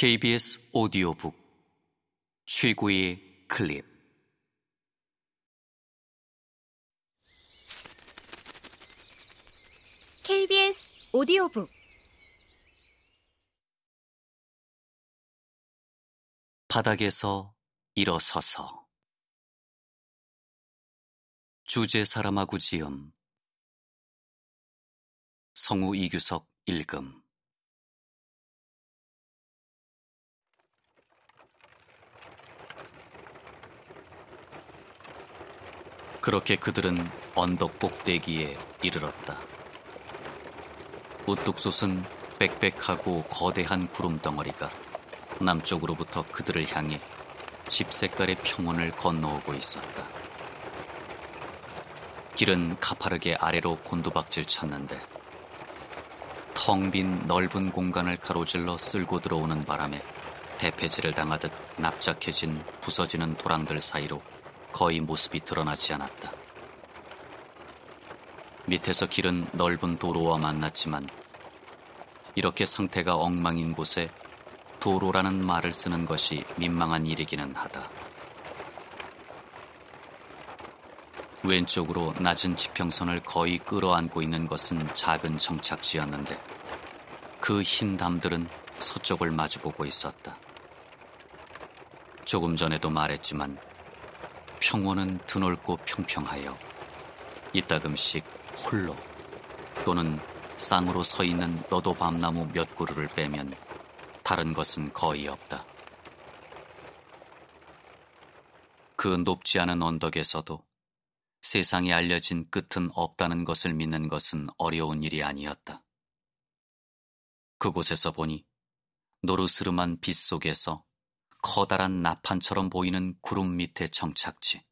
KBS 오디오북. 최고의 클립. KBS 오디오북. 바닥에서 일어서서. 주제 사람하고 지음. 성우 이규석 읽음 그렇게 그들은 언덕 꼭대기에 이르렀다. 우뚝 솟은 빽빽하고 거대한 구름덩어리가 남쪽으로부터 그들을 향해 집 색깔의 평원을 건너오고 있었다. 길은 가파르게 아래로 곤두박질 쳤는데 텅 빈 넓은 공간을 가로질러 쓸고 들어오는 바람에 대패질을 당하듯 납작해진 부서지는 도랑들 사이로 거의 모습이 드러나지 않았다. 밑에서 길은 넓은 도로와 만났지만 이렇게 상태가 엉망인 곳에 도로라는 말을 쓰는 것이 민망한 일이기는 하다. 왼쪽으로 낮은 지평선을 거의 끌어안고 있는 것은 작은 정착지였는데 그 흰 담들은 서쪽을 마주보고 있었다. 조금 전에도 말했지만 평원은 드넓고 평평하여 이따금씩 홀로 또는 쌍으로 서 있는 너도 밤나무 몇 그루를 빼면 다른 것은 거의 없다. 그 높지 않은 언덕에서도 세상에 알려진 끝은 없다는 것을 믿는 것은 어려운 일이 아니었다. 그곳에서 보니 노르스름한 빛 속에서 커다란 나판처럼 보이는 구름 밑의 정착지.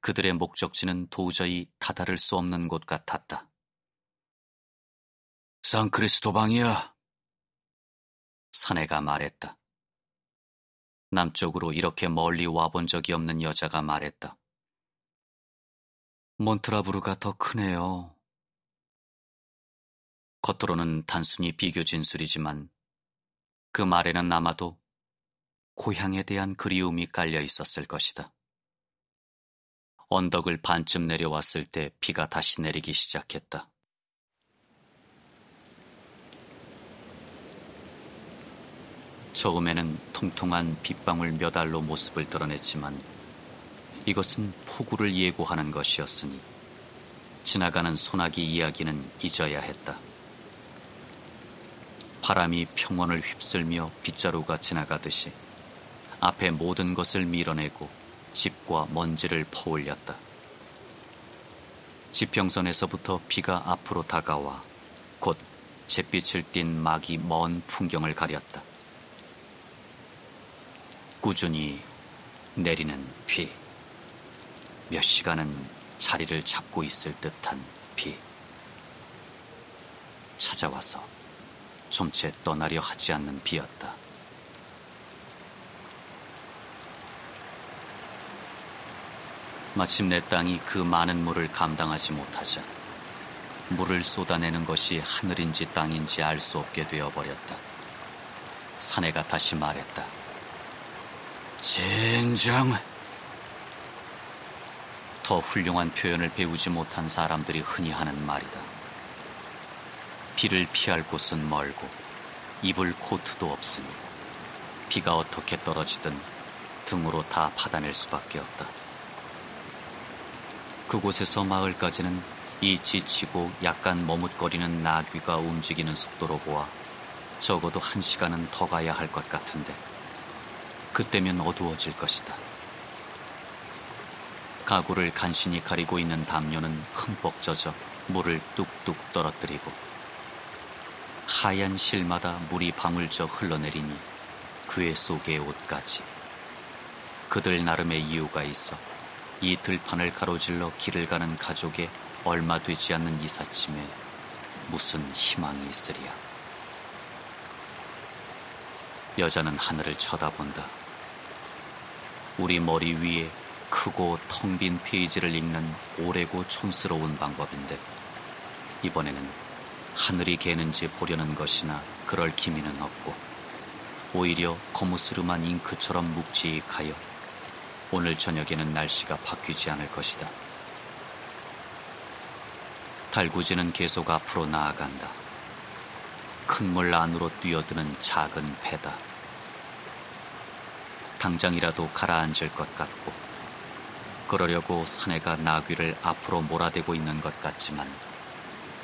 그들의 목적지는 도저히 다다를 수 없는 곳 같았다. 산크리스토방이야. 사내가 말했다. 남쪽으로 이렇게 멀리 와본 적이 없는 여자가 말했다. 몬트라부르가 더 크네요. 겉으로는 단순히 비교 진술이지만 그 말에는 아마도 고향에 대한 그리움이 깔려 있었을 것이다. 언덕을 반쯤 내려왔을 때 비가 다시 내리기 시작했다. 처음에는 통통한 빗방울 몇 알로 모습을 드러냈지만 이것은 폭우를 예고하는 것이었으니 지나가는 소나기 이야기는 잊어야 했다. 바람이 평원을 휩쓸며 빗자루가 지나가듯이 앞에 모든 것을 밀어내고 집과 먼지를 퍼올렸다. 지평선에서부터 비가 앞으로 다가와 곧 잿빛을 띤 막이 먼 풍경을 가렸다. 꾸준히 내리는 비. 몇 시간은 자리를 잡고 있을 듯한 비. 찾아와서 좀채 떠나려 하지 않는 비였다. 마침내 땅이 그 많은 물을 감당하지 못하자 물을 쏟아내는 것이 하늘인지 땅인지 알 수 없게 되어 버렸다. 사내가 다시 말했다. 젠장. 더 훌륭한 표현을 배우지 못한 사람들이 흔히 하는 말이다. 비를 피할 곳은 멀고 입을 코트도 없으니 비가 어떻게 떨어지든 등으로 다 받아낼 수밖에 없다. 그곳에서 마을까지는 이 지치고 약간 머뭇거리는 나귀가 움직이는 속도로 보아 적어도 한 시간은 더 가야 할 것 같은데 그때면 어두워질 것이다. 가구를 간신히 가리고 있는 담요는 흠뻑 젖어 물을 뚝뚝 떨어뜨리고 하얀 실마다 물이 방울져 흘러내리니 그의 속의 옷까지 그들 나름의 이유가 있어 이 들판을 가로질러 길을 가는 가족의 얼마 되지 않는 이삿짐에 무슨 희망이 있으리야. 여자는 하늘을 쳐다본다. 우리 머리 위에 크고 텅 빈 페이지를 읽는 오래고 촌스러운 방법인데 이번에는 하늘이 개는지 보려는 것이나 그럴 기미는 없고 오히려 거무스름한 잉크처럼 묵직하여 오늘 저녁에는 날씨가 바뀌지 않을 것이다. 달구지는 계속 앞으로 나아간다. 큰 물 안으로 뛰어드는 작은 배다. 당장이라도 가라앉을 것 같고 그러려고 사내가 나귀를 앞으로 몰아대고 있는 것 같지만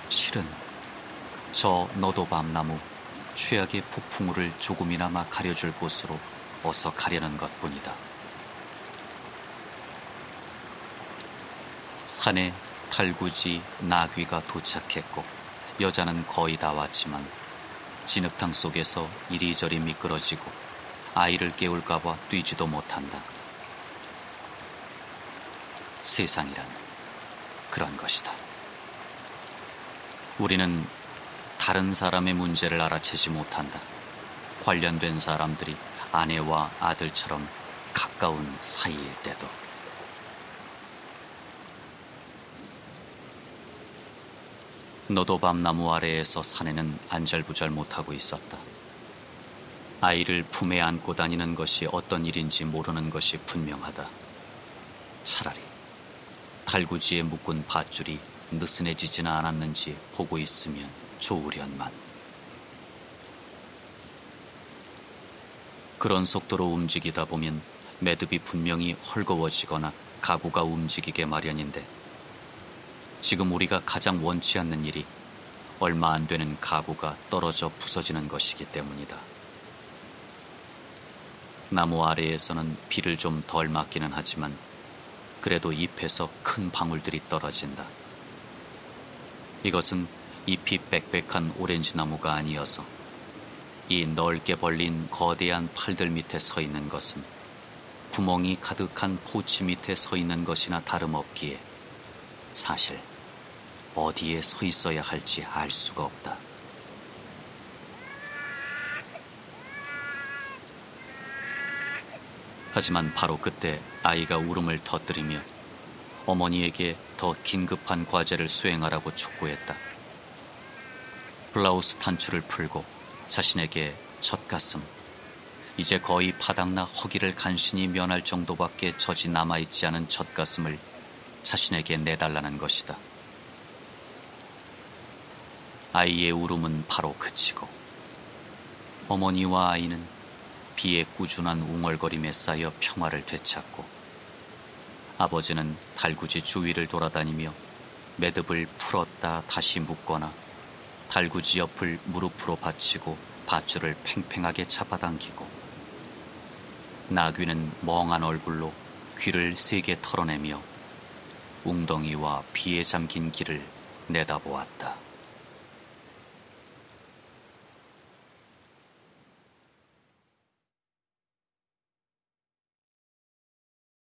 실은 저 너도 밤나무 최악의 폭풍우를 조금이나마 가려줄 곳으로 어서 가려는 것 뿐이다. 산에 탈구지 나귀가 도착했고 여자는 거의 다 왔지만 진흙탕 속에서 이리저리 미끄러지고 아이를 깨울까봐 뛰지도 못한다. 세상이란 그런 것이다. 우리는 다른 사람의 문제를 알아채지 못한다. 관련된 사람들이 아내와 아들처럼 가까운 사이일 때도. 너도 밤나무 아래에서 사내는 안절부절 못하고 있었다. 아이를 품에 안고 다니는 것이 어떤 일인지 모르는 것이 분명하다. 차라리 달구지에 묶은 밧줄이 느슨해지지는 않았는지 보고 있으면 좋으련만. 그런 속도로 움직이다 보면 매듭이 분명히 헐거워지거나 가구가 움직이게 마련인데 지금 우리가 가장 원치 않는 일이 얼마 안 되는 가구가 떨어져 부서지는 것이기 때문이다. 나무 아래에서는 비를 좀 덜 맞기는 하지만 그래도 잎에서 큰 방울들이 떨어진다. 이것은 잎이 빽빽한 오렌지 나무가 아니어서 이 넓게 벌린 거대한 팔들 밑에 서 있는 것은 구멍이 가득한 포치 밑에 서 있는 것이나 다름없기에 사실 어디에 서 있어야 할지 알 수가 없다. 하지만 바로 그때 아이가 울음을 터뜨리며 어머니에게 더 긴급한 과제를 수행하라고 촉구했다. 블라우스 단추를 풀고 자신에게 첫 가슴, 이제 거의 바닥나 허기를 간신히 면할 정도밖에 젖이 남아있지 않은 첫 가슴을 자신에게 내달라는 것이다. 아이의 울음은 바로 그치고 어머니와 아이는 비에 꾸준한 웅얼거림에 쌓여 평화를 되찾고 아버지는 달구지 주위를 돌아다니며 매듭을 풀었다 다시 묶거나 달구지 옆을 무릎으로 받치고 밧줄을 팽팽하게 잡아당기고 나귀는 멍한 얼굴로 귀를 세게 털어내며 웅덩이와 비에 잠긴 길을 내다보았다.